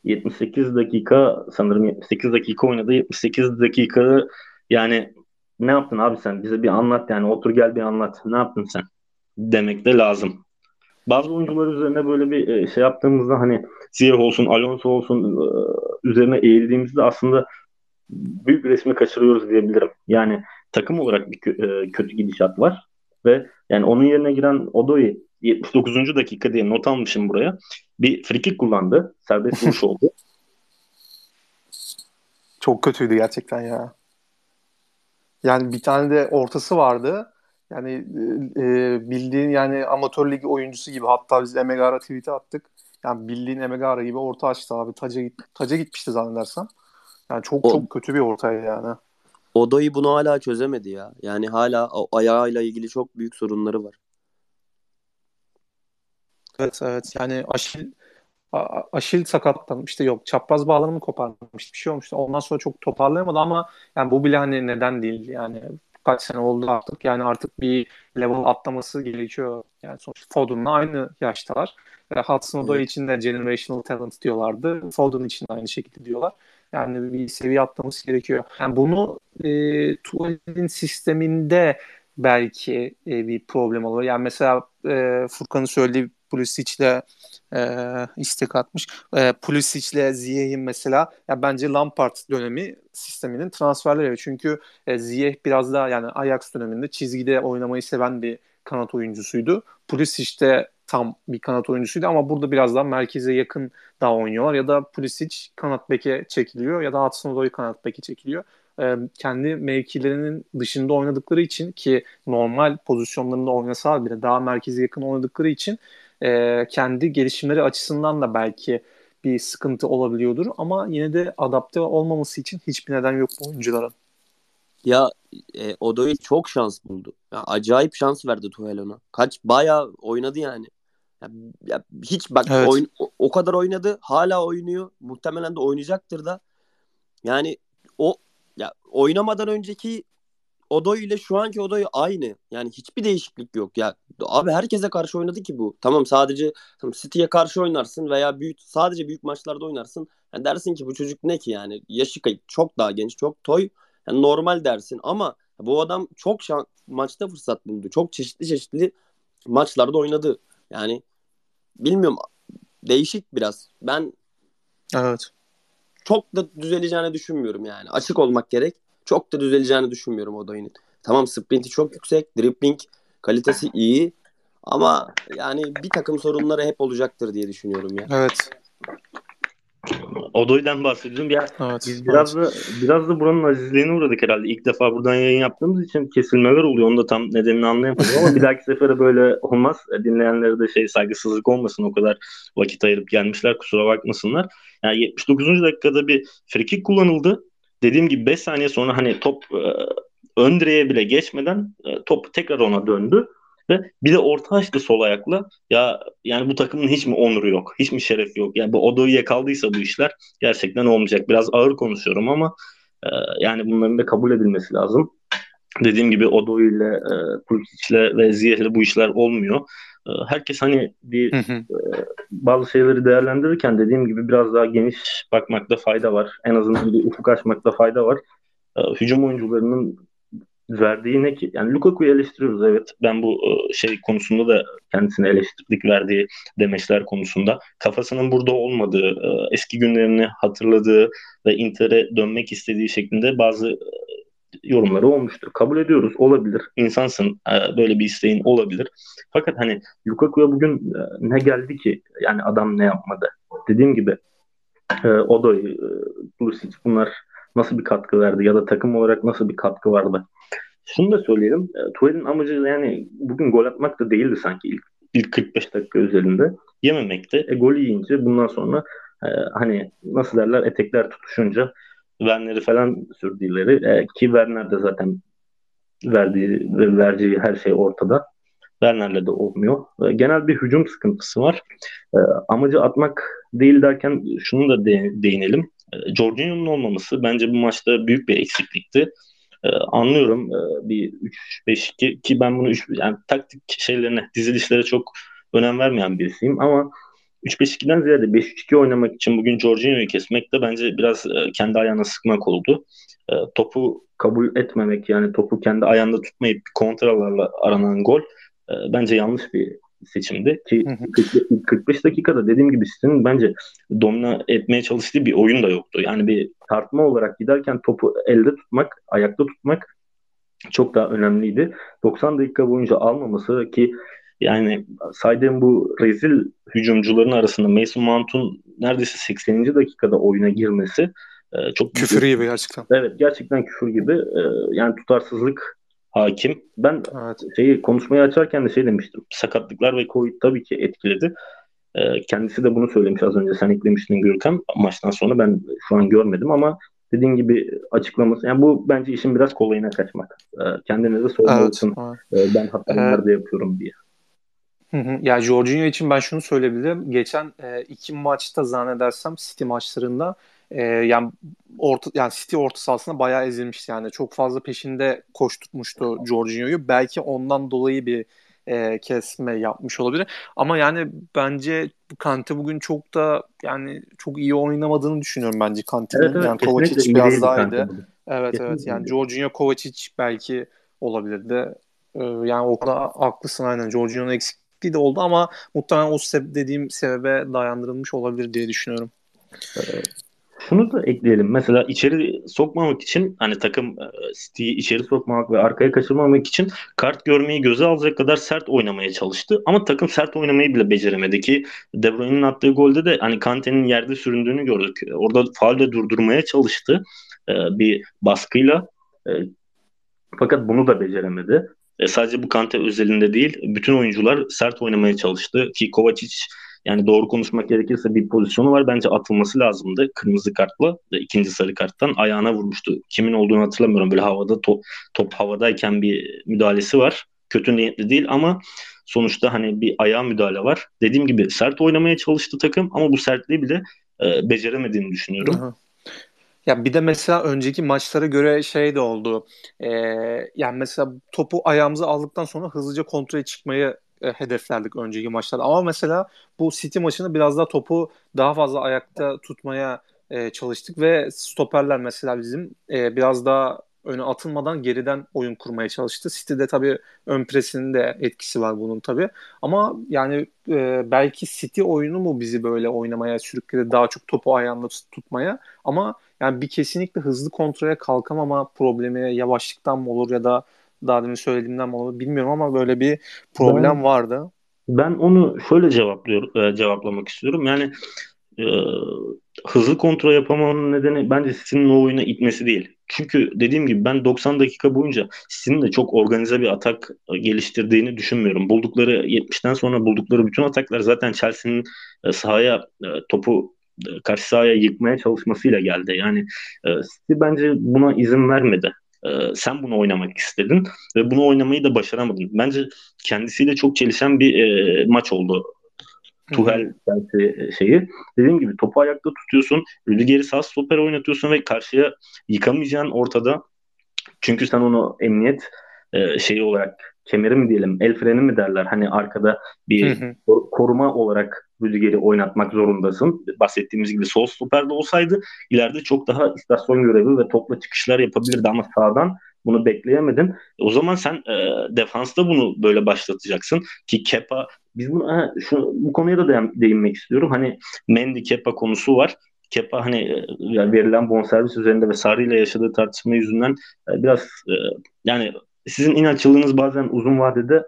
78 dakika sanırım 78 dakika oynadı. 78 dakika yani ne yaptın abi sen? Bize bir anlat yani. Otur gel bir anlat. Ne yaptın sen? Demek de lazım. Bazı oyuncular üzerine böyle bir e, şey yaptığımızda hani Ziyeh olsun, Alonso olsun e, üzerine eğildiğimizde aslında büyük resmi kaçırıyoruz diyebilirim. Yani takım olarak bir e, kötü gidişat var. Ve yani onun yerine giren Odoi 79. dakika diye not almışım buraya. Bir frikik kullandı. Serbest vuruş oldu. Çok kötüydü gerçekten ya. Yani bir tane de ortası vardı. Yani e, bildiğin yani amatör ligi oyuncusu gibi hatta biz Emegara tweet'e attık. Yani bildiğin Emegara gibi orta açtı abi. Taca, taca gitmişti zannedersem. Yani çok o, çok kötü bir ortaya yani. Odo'yu bunu hala çözemedi ya. Yani hala ayağıyla ilgili çok büyük sorunları var. Evet evet yani Aşil Aşil sakatlanmıştı yok çapraz bağlarını koparmıştı bir şey olmuştu. Ondan sonra çok toparlayamadı ama yani bu bile hani neden değil yani kaç sene oldu artık yani artık bir level atlaması gerekiyor. Yani sonuçta Foden'la aynı yaştalar. Hudson Odoi evet. için de generational talent diyorlardı. Foden için de aynı şekilde diyorlar. Yani bir seviye atlaması gerekiyor. Yani bunu e, tuvalin sisteminde belki e, bir problem olur. Yani mesela e, Furkan'ın söylediği Pulisic'le e, istek atmış. E, Pulisic'le Ziyeh'in mesela ya bence Lampard dönemi sisteminin transferleri. Çünkü e, Ziyeh biraz daha yani Ajax döneminde çizgide oynamayı seven bir kanat oyuncusuydu. Pulisic de tam bir kanat oyuncusuydu ama burada biraz daha merkeze yakın daha oynuyorlar ya da Pulisic kanat beke çekiliyor ya da Hudson Odoi kanat beke çekiliyor. Ee, kendi mevkilerinin dışında oynadıkları için ki normal pozisyonlarında oynasalar bile daha merkeze yakın oynadıkları için e, kendi gelişimleri açısından da belki bir sıkıntı olabiliyordur ama yine de adapte olmaması için hiçbir neden yok bu oyuncuların. Ya e, Odoy çok şans buldu. Ya, acayip şans verdi Tuchel ona. Kaç bayağı oynadı yani. Ya, ya hiç bak evet. oyun, o, o kadar oynadı. Hala oynuyor. Muhtemelen de oynayacaktır da. Yani o ya oynamadan önceki Odoy ile şu anki Odoy aynı. Yani hiçbir değişiklik yok. Ya abi herkese karşı oynadı ki bu. Tamam sadece tamam, City'ye karşı oynarsın veya büyük sadece büyük maçlarda oynarsın. Yani dersin ki bu çocuk ne ki yani? Yaşı çok daha genç, çok toy. Yani normal dersin ama bu adam çok şan maçta fırsat buldu. Çok çeşitli çeşitli maçlarda oynadı. Yani bilmiyorum değişik biraz. Ben Evet. Çok da düzeleceğini düşünmüyorum yani. Açık olmak gerek. Çok da düzeleceğini düşünmüyorum o oyunun. Tamam sprinti çok yüksek. Dribbling kalitesi iyi. Ama yani bir takım sorunları hep olacaktır diye düşünüyorum ya. Evet. Odoy'dan bahsediyorum. Ya, evet, biz biraz evet. da biraz da buranın azizliğine uğradık herhalde. İlk defa buradan yayın yaptığımız için kesilmeler oluyor. Onu da tam nedenini anlayamadım ama bir dahaki sefere böyle olmaz. Dinleyenlere de şey saygısızlık olmasın. O kadar vakit ayırıp gelmişler. Kusura bakmasınlar. Yani 79. dakikada bir frikik kullanıldı. Dediğim gibi 5 saniye sonra hani top e, ön direğe bile geçmeden e, top tekrar ona döndü. Ve bir de orta açtı sol ayakla. Ya yani bu takımın hiç mi onuru yok? Hiç mi şeref yok? Yani bu Odo'ya kaldıysa bu işler gerçekten olmayacak. Biraz ağır konuşuyorum ama e, yani bunların da kabul edilmesi lazım. Dediğim gibi Odo ile e, Pulisic'le ve Ziyeh'le bu işler olmuyor. E, herkes hani bir e, bazı şeyleri değerlendirirken dediğim gibi biraz daha geniş bakmakta fayda var. En azından bir ufuk açmakta fayda var. E, hücum oyuncularının verdiği ne ki? Yani Lukaku'yu eleştiriyoruz evet. Ben bu e, şey konusunda da kendisini eleştirdik verdiği demeçler konusunda. Kafasının burada olmadığı, e, eski günlerini hatırladığı ve Inter'e dönmek istediği şeklinde bazı e, yorumları olmuştur. Kabul ediyoruz. Olabilir. İnsansın. Böyle bir isteğin olabilir. Fakat hani Lukaku'ya bugün ne geldi ki? Yani adam ne yapmadı? Dediğim gibi Odoy, Pulisic bunlar nasıl bir katkı verdi ya da takım olarak nasıl bir katkı vardı? Şunu da söyleyelim. E, Tuval'in amacı yani bugün gol atmak da değildi sanki ilk, ilk 45 dakika özelinde. Yememekti. E, gol yiyince bundan sonra e, hani nasıl derler etekler tutuşunca Werner'i falan sürdüğleri e, ki Werner de zaten verdiği ve vereceği her şey ortada. Werner'le de olmuyor. E, genel bir hücum sıkıntısı var. E, amacı atmak değil derken şunu da de, değinelim. E, Jorginho'nun olmaması bence bu maçta büyük bir eksiklikti. Ee, anlıyorum ee, bir 3-5-2 ki ben bunu 3 yani taktik şeylerine dizilişlere çok önem vermeyen birisiyim ama 3-5-2'den ziyade 5-3-2 oynamak için bugün Jorginho'yu kesmek de bence biraz e, kendi ayağına sıkmak oldu. E, topu kabul etmemek yani topu kendi ayağında tutmayıp kontralarla aranan gol e, bence yanlış bir seçimdi ki hı hı. 45 dakikada dediğim gibi sizin bence domina etmeye çalıştığı bir oyun da yoktu. Yani bir tartma olarak giderken topu elde tutmak, ayakta tutmak çok daha önemliydi. 90 dakika boyunca almaması ki yani saydığım bu rezil hücumcuların arasında Mason Mount'un neredeyse 80. dakikada oyuna girmesi e, çok küfür gibi gerçekten. Evet gerçekten küfür gibi. E, yani tutarsızlık hakim. Ben evet. şeyi konuşmayı açarken de şey demiştim. Sakatlıklar ve Covid tabii ki etkiledi. E, kendisi de bunu söylemiş az önce. Sen eklemiştin Gürkan. Maçtan sonra ben şu an görmedim ama dediğin gibi açıklaması. Yani bu bence işin biraz kolayına kaçmak. E, kendinize sormalısın. Evet, evet. E, ben hatta nerede yapıyorum diye. Hı hı. Ya Jorginho için ben şunu söyleyebilirim. Geçen e, iki maçta zannedersem City maçlarında e, yani orta yani City orta sahasında bayağı ezilmişti yani. Çok fazla peşinde koşturmuştu Jorginho'yu. Belki ondan dolayı bir e, kesme yapmış olabilir. Ama yani bence Kante bugün çok da yani çok iyi oynamadığını düşünüyorum bence Kante'nin. Evet, evet, yani Kovacic biraz daha iyiydi. Evet kesinlikle evet yani Jorginho Kovacic belki olabilirdi. Ee, yani o kadar haklısın aynen. Jorginho'nun eksikliği de oldu ama muhtemelen o sebe- dediğim sebebe dayandırılmış olabilir diye düşünüyorum. Evet. Şunu da ekleyelim. Mesela içeri sokmamak için hani takım e, City'yi içeri sokmamak ve arkaya kaçırmamak için kart görmeyi göze alacak kadar sert oynamaya çalıştı. Ama takım sert oynamayı bile beceremedi ki De Bruyne'in attığı golde de hani Kante'nin yerde süründüğünü gördük. Orada faulde durdurmaya çalıştı e, bir baskıyla. E, fakat bunu da beceremedi. sadece bu Kante özelinde değil, bütün oyuncular sert oynamaya çalıştı ki Kovacic yani doğru konuşmak gerekirse bir pozisyonu var. Bence atılması lazımdı kırmızı kartla. ikinci sarı karttan ayağına vurmuştu. Kimin olduğunu hatırlamıyorum. Böyle havada top, top havadayken bir müdahalesi var. Kötü niyetli değil ama sonuçta hani bir ayağa müdahale var. Dediğim gibi sert oynamaya çalıştı takım ama bu sertliği bile e, beceremediğini düşünüyorum. Aha. Ya bir de mesela önceki maçlara göre şey de oldu. Ee, yani mesela topu ayağımıza aldıktan sonra hızlıca kontrole çıkmayı e, hedeflerdik önceki maçlarda. Ama mesela bu City maçında biraz daha topu daha fazla ayakta tutmaya e, çalıştık ve stoperler mesela bizim e, biraz daha öne atılmadan geriden oyun kurmaya çalıştı. City'de tabii ön presinin de etkisi var bunun tabii. Ama yani e, belki City oyunu mu bizi böyle oynamaya sürükledi daha çok topu ayağında tutmaya ama yani bir kesinlikle hızlı kontrole kalkamama problemi yavaşlıktan mı olur ya da daha demin söylediğimden mi bilmiyorum ama böyle bir problem ben, vardı. Ben onu şöyle cevaplıyor, e, cevaplamak istiyorum. Yani e, hızlı kontrol yapamamanın nedeni bence City'nin o oyuna itmesi değil. Çünkü dediğim gibi ben 90 dakika boyunca City'nin de çok organize bir atak e, geliştirdiğini düşünmüyorum. Buldukları 70'ten sonra buldukları bütün ataklar zaten Chelsea'nin e, sahaya topu karşı sahaya yıkmaya çalışmasıyla geldi. Yani City bence buna izin vermedi. Ee, sen bunu oynamak istedin ve bunu oynamayı da başaramadın. Bence kendisiyle çok çelişen bir e, maç oldu. Tuhel e, şeyi. Dediğim gibi topu ayakta tutuyorsun. Rüdiger'i sağ stoper oynatıyorsun ve karşıya yıkamayacağın ortada. Çünkü sen onu emniyet e, şeyi olarak kemeri mi diyelim, el freni mi derler? Hani arkada bir hı hı. koruma olarak Rüdiger'i oynatmak zorundasın. Bahsettiğimiz gibi sol stoperde olsaydı ileride çok daha istasyon görevi ve topla çıkışlar yapabilirdi ama sağdan bunu bekleyemedin. O zaman sen e, defansta bunu böyle başlatacaksın ki Kepa biz bunu ha, şu, bu konuya da değinmek istiyorum. Hani Mendy Kepa konusu var. Kepa hani e, verilen bonservis üzerinde ve Sarri ile yaşadığı tartışma yüzünden e, biraz e, yani sizin inatçılığınız bazen uzun vadede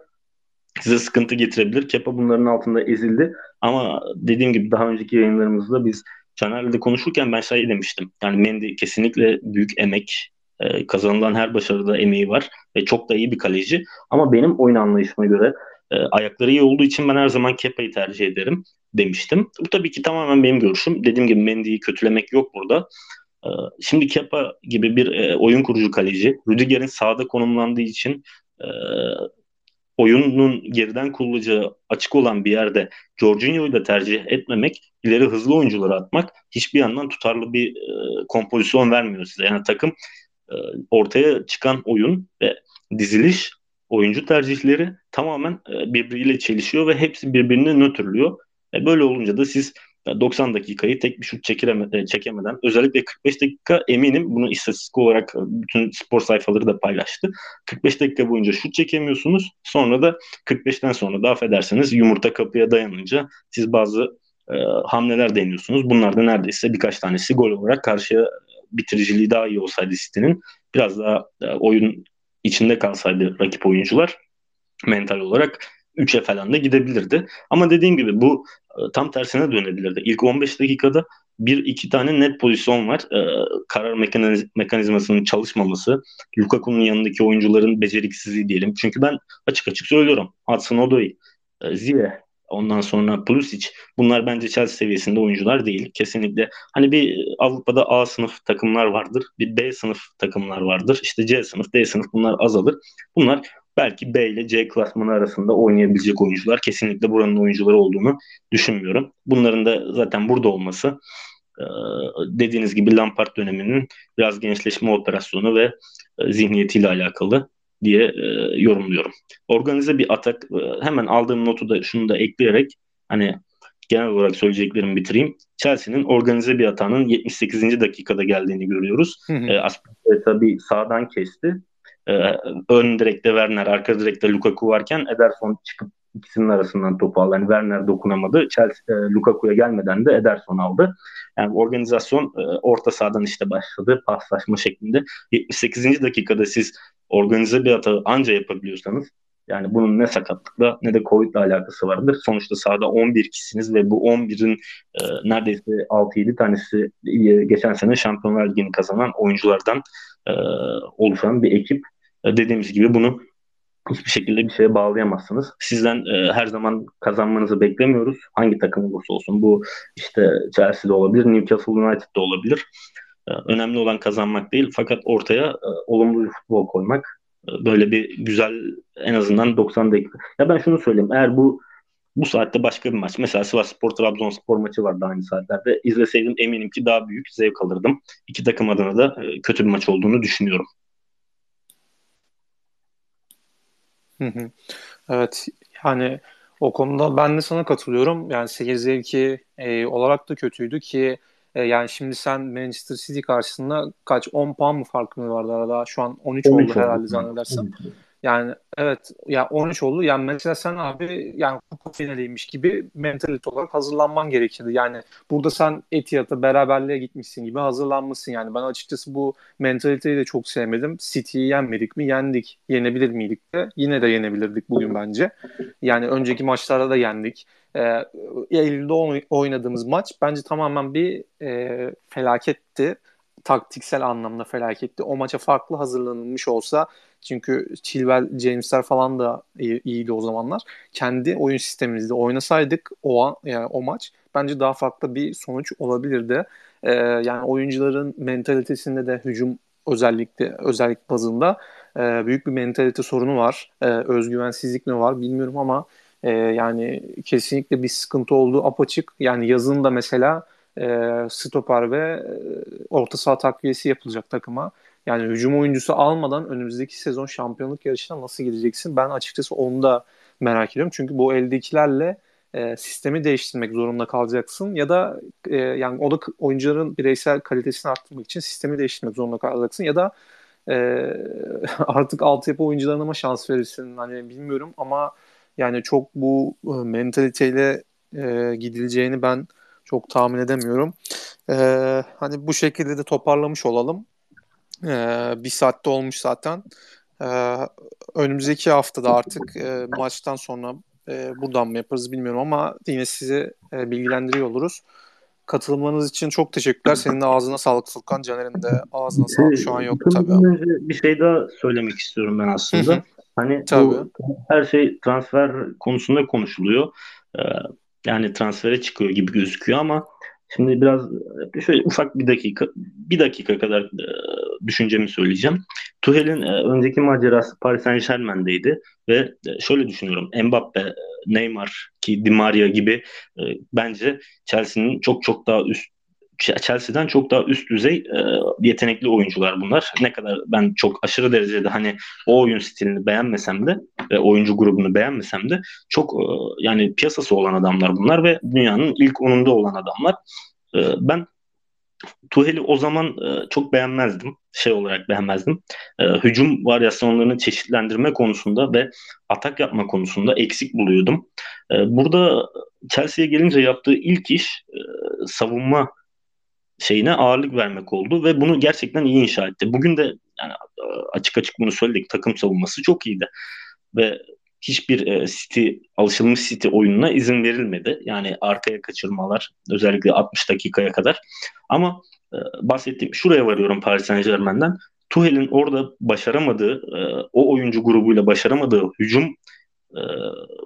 size sıkıntı getirebilir. Kepa bunların altında ezildi. Ama dediğim gibi daha önceki yayınlarımızda biz Caner'le konuşurken ben şey demiştim. Yani Mendy kesinlikle büyük emek e, kazanılan her başarıda emeği var ve çok da iyi bir kaleci. Ama benim oyun anlayışıma göre e, ayakları iyi olduğu için ben her zaman Kepa'yı tercih ederim demiştim. Bu tabii ki tamamen benim görüşüm. Dediğim gibi Mendy'yi kötülemek yok burada. E, şimdi Kepa gibi bir e, oyun kurucu kaleci, Rüdiger'in sağda konumlandığı için e, oyunun geriden kurulacağı açık olan bir yerde Jorginho'yu da tercih etmemek, ileri hızlı oyuncuları atmak hiçbir yandan tutarlı bir e, kompozisyon vermiyor size. Yani takım e, ortaya çıkan oyun ve diziliş oyuncu tercihleri tamamen e, birbiriyle çelişiyor ve hepsi birbirini nötrlüyor. E, böyle olunca da siz 90 dakikayı tek bir şut çekireme, çekemeden özellikle 45 dakika eminim bunu istatistik olarak bütün spor sayfaları da paylaştı. 45 dakika boyunca şut çekemiyorsunuz. Sonra da 45'ten sonra da affedersiniz yumurta kapıya dayanınca siz bazı e, hamleler deniyorsunuz. Bunlarda neredeyse birkaç tanesi gol olarak karşıya bitiriciliği daha iyi olsaydı City'nin biraz daha e, oyun içinde kalsaydı rakip oyuncular mental olarak 3'e falan da gidebilirdi. Ama dediğim gibi bu e, tam tersine dönebilirdi. İlk 15 dakikada bir iki tane net pozisyon var. Ee, karar mekaniz mekanizmasının çalışmaması, Lukaku'nun yanındaki oyuncuların beceriksizliği diyelim. Çünkü ben açık açık söylüyorum. Hudson Odoi, e, Ziyeh, ondan sonra Pulisic bunlar bence Chelsea seviyesinde oyuncular değil. Kesinlikle hani bir Avrupa'da A sınıf takımlar vardır. Bir B sınıf takımlar vardır. İşte C sınıf, D sınıf bunlar azalır. Bunlar belki B ile C klasmanı arasında oynayabilecek oyuncular. Kesinlikle buranın oyuncuları olduğunu düşünmüyorum. Bunların da zaten burada olması dediğiniz gibi Lampard döneminin biraz gençleşme operasyonu ve zihniyetiyle alakalı diye yorumluyorum. Organize bir atak hemen aldığım notu da şunu da ekleyerek hani genel olarak söyleyeceklerimi bitireyim. Chelsea'nin organize bir atağının 78. dakikada geldiğini görüyoruz. Hı hı. E, tabii sağdan kesti e, ön direkte Werner, arka direkte Lukaku varken Ederson çıkıp ikisinin arasından topu aldı. Yani Werner dokunamadı. Chelsea e, Lukaku'ya gelmeden de Ederson aldı. Yani organizasyon e, orta sahadan işte başladı. Paslaşma şeklinde. 78. dakikada siz organize bir hata anca yapabiliyorsanız yani bunun ne sakatlıkla ne de Covid ile alakası vardır. Sonuçta sahada 11 kişisiniz ve bu 11'in e, neredeyse 6-7 tanesi e, geçen sene Şampiyonlar Ligi'ni kazanan oyunculardan e, oluşan bir ekip. E, dediğimiz gibi bunu hiçbir şekilde bir şeye bağlayamazsınız. Sizden e, her zaman kazanmanızı beklemiyoruz. Hangi takım olursa olsun. Bu işte Chelsea'de olabilir, Newcastle United'da olabilir. E, önemli olan kazanmak değil fakat ortaya e, olumlu bir futbol koymak. E, böyle bir güzel en azından 90 dakika. Ya ben şunu söyleyeyim. Eğer bu bu saatte başka bir maç. Mesela Sivas Spor Trabzonspor maçı vardı aynı saatlerde. İzleseydim eminim ki daha büyük zevk alırdım. İki takım adına da e, kötü bir maç olduğunu düşünüyorum. Evet yani o konuda ben de sana katılıyorum. Yani seyir zevki e, olarak da kötüydü ki e, yani şimdi sen Manchester City karşısında kaç 10 puan mı farkı mı vardı arada? Şu an 13, 13 oldu herhalde zannedersem. Yani evet ya 13 oldu. Yani mesela sen abi yani kupa finaliymiş gibi mentalite olarak hazırlanman gerekirdi. Yani burada sen Etihad'a beraberliğe gitmişsin gibi hazırlanmışsın. Yani ben açıkçası bu mentaliteyi de çok sevmedim. City'yi yenmedik mi? Yendik. Yenebilir miydik de? Yine de yenebilirdik bugün bence. Yani önceki maçlarda da yendik. Ee, Eylül'de oynadığımız maç bence tamamen bir e, felaketti taktiksel anlamda felaketti. O maça farklı hazırlanılmış olsa çünkü Chilwell, James'ler falan da iyiydi o zamanlar. Kendi oyun sistemimizde oynasaydık o an, yani o maç bence daha farklı bir sonuç olabilirdi. Ee, yani oyuncuların mentalitesinde de hücum özellikle özellik bazında e, büyük bir mentalite sorunu var. E, özgüvensizlik mi var bilmiyorum ama e, yani kesinlikle bir sıkıntı olduğu apaçık. Yani yazın da mesela e, stoper ve e, orta saha takviyesi yapılacak takıma. Yani hücum oyuncusu almadan önümüzdeki sezon şampiyonluk yarışına nasıl gideceksin? Ben açıkçası onu da merak ediyorum. Çünkü bu eldekilerle e, sistemi değiştirmek zorunda kalacaksın ya da e, yani o da oyuncuların bireysel kalitesini arttırmak için sistemi değiştirmek zorunda kalacaksın ya da e, artık altyapı oyuncularına mı şans verirsin hani bilmiyorum ama yani çok bu e, mentaliteyle e, gidileceğini ben çok tahmin edemiyorum. E, hani bu şekilde de toparlamış olalım. E, bir saatte olmuş zaten. E, önümüzdeki haftada artık e, maçtan sonra e, buradan mı yaparız bilmiyorum ama yine sizi e, bilgilendiriyor oluruz. Katılmanız için çok teşekkürler. Senin de ağzına sağlık Furkan. Caner'in de ağzına sağlık. Şu an yok tabii. Bir şey daha söylemek istiyorum ben aslında. Hani tabii. bu her şey transfer konusunda konuşuluyor. Ee, yani transfere çıkıyor gibi gözüküyor ama şimdi biraz şöyle ufak bir dakika bir dakika kadar e, düşüncemi söyleyeceğim. Tuhel'in e, önceki macerası Paris Saint Germain'deydi ve e, şöyle düşünüyorum. Mbappe, Neymar ki Di Maria gibi e, bence Chelsea'nin çok çok daha üst Chelsea'den çok daha üst düzey e, yetenekli oyuncular bunlar. Ne kadar ben çok aşırı derecede hani o oyun stilini beğenmesem de ve oyuncu grubunu beğenmesem de çok e, yani piyasası olan adamlar bunlar ve dünyanın ilk onunda olan adamlar. E, ben Tuhel'i o zaman e, çok beğenmezdim. Şey olarak beğenmezdim. E, hücum varyasyonlarını çeşitlendirme konusunda ve atak yapma konusunda eksik buluyordum. E, burada Chelsea'ye gelince yaptığı ilk iş e, savunma şeyine ağırlık vermek oldu ve bunu gerçekten iyi inşa etti. Bugün de yani açık açık bunu söyledik. Takım savunması çok iyiydi. Ve hiçbir e, City alışılmış City oyununa izin verilmedi. Yani arkaya kaçırmalar özellikle 60 dakikaya kadar. Ama e, bahsettiğim şuraya varıyorum Paris Saint Germain'den. Tuhel'in orada başaramadığı, e, o oyuncu grubuyla başaramadığı hücum e,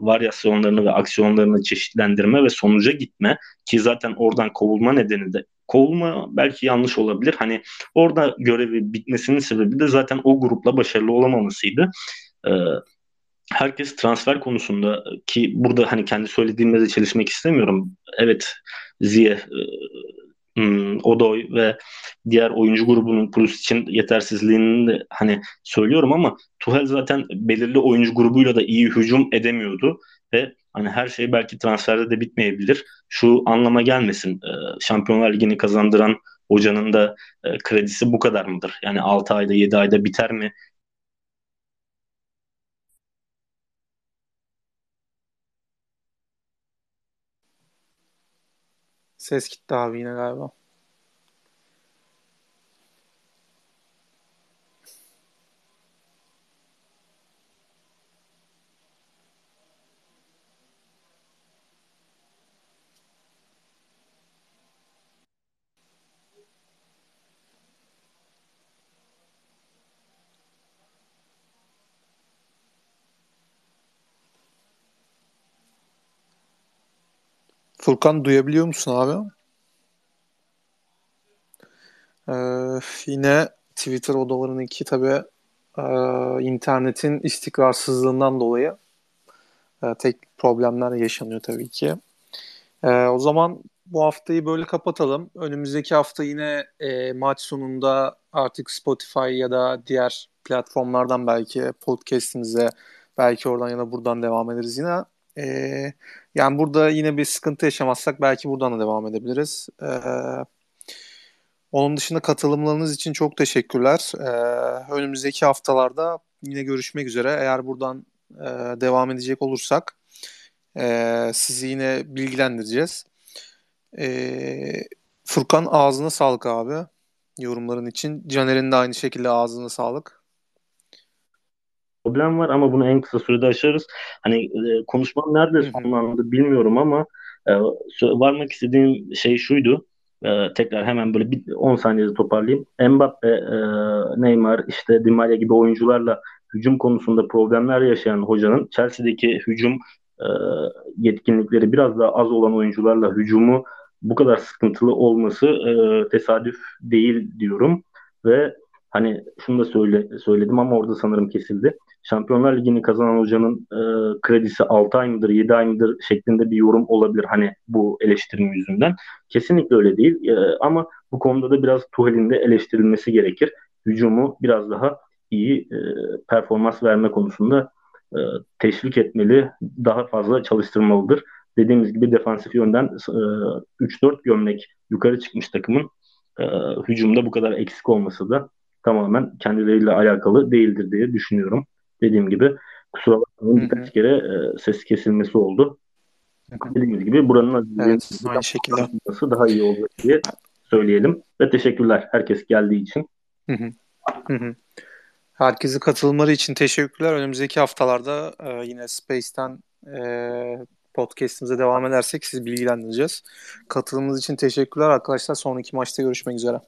varyasyonlarını ve aksiyonlarını çeşitlendirme ve sonuca gitme ki zaten oradan kovulma nedeni de kovulma belki yanlış olabilir. Hani orada görevi bitmesinin sebebi de zaten o grupla başarılı olamamasıydı. E, herkes transfer konusunda ki burada hani kendi söylediğimle de çelişmek istemiyorum. Evet Ziye, e, hmm, Odoy ve diğer oyuncu grubunun Plus için yetersizliğini de hani söylüyorum ama Tuhel zaten belirli oyuncu grubuyla da iyi hücum edemiyordu ve hani her şey belki transferde de bitmeyebilir. Şu anlama gelmesin. E, Şampiyonlar Ligi'ni kazandıran hocanın da e, kredisi bu kadar mıdır? Yani 6 ayda 7 ayda biter mi? Ses gitti abi yine galiba. Furkan duyabiliyor musun abi? Ee, yine Twitter odalarındaki tabii e, internetin istikrarsızlığından dolayı e, tek problemler yaşanıyor tabii ki. E, o zaman bu haftayı böyle kapatalım. Önümüzdeki hafta yine e, maç sonunda artık Spotify ya da diğer platformlardan belki podcast'imize belki oradan ya da buradan devam ederiz yine. E, yani burada yine bir sıkıntı yaşamazsak belki buradan da devam edebiliriz. E, onun dışında katılımlarınız için çok teşekkürler. E, önümüzdeki haftalarda yine görüşmek üzere. Eğer buradan e, devam edecek olursak e, sizi yine bilgilendireceğiz. E, Furkan ağzına sağlık abi yorumların için. Caner'in de aynı şekilde ağzına sağlık problem var ama bunu en kısa sürede aşarız. Hani e, konuşmam nerede sonlandı bilmiyorum ama e, varmak istediğim şey şuydu. E, tekrar hemen böyle bir 10 saniyede toparlayayım. Mbappe, e, Neymar, işte Di Maria gibi oyuncularla hücum konusunda problemler yaşayan hocanın Chelsea'deki hücum e, yetkinlikleri biraz daha az olan oyuncularla hücumu bu kadar sıkıntılı olması e, tesadüf değil diyorum ve hani şunu da söyle, söyledim ama orada sanırım kesildi. Şampiyonlar Ligi'ni kazanan hocanın e, kredisi 6 ay mıdır 7 ay mıdır şeklinde bir yorum olabilir hani bu eleştirinin yüzünden. Kesinlikle öyle değil e, ama bu konuda da biraz Tuhel'in de eleştirilmesi gerekir. Hücumu biraz daha iyi e, performans verme konusunda e, teşvik etmeli, daha fazla çalıştırmalıdır. Dediğimiz gibi defansif yönden e, 3-4 gömlek yukarı çıkmış takımın e, hücumda bu kadar eksik olması da tamamen kendileriyle alakalı değildir diye düşünüyorum. Dediğim gibi kusura bakmayın birkaç kere e, ses kesilmesi oldu. Dediğimiz gibi buranın evet, aynı şekilde. daha iyi olacak diye söyleyelim. Ve teşekkürler herkes geldiği için. Hı hı. Hı hı. Herkese katılımları için teşekkürler. Önümüzdeki haftalarda e, yine Space'ten e, podcast'imize devam edersek sizi bilgilendireceğiz. Katılımınız için teşekkürler arkadaşlar. Sonraki maçta görüşmek üzere.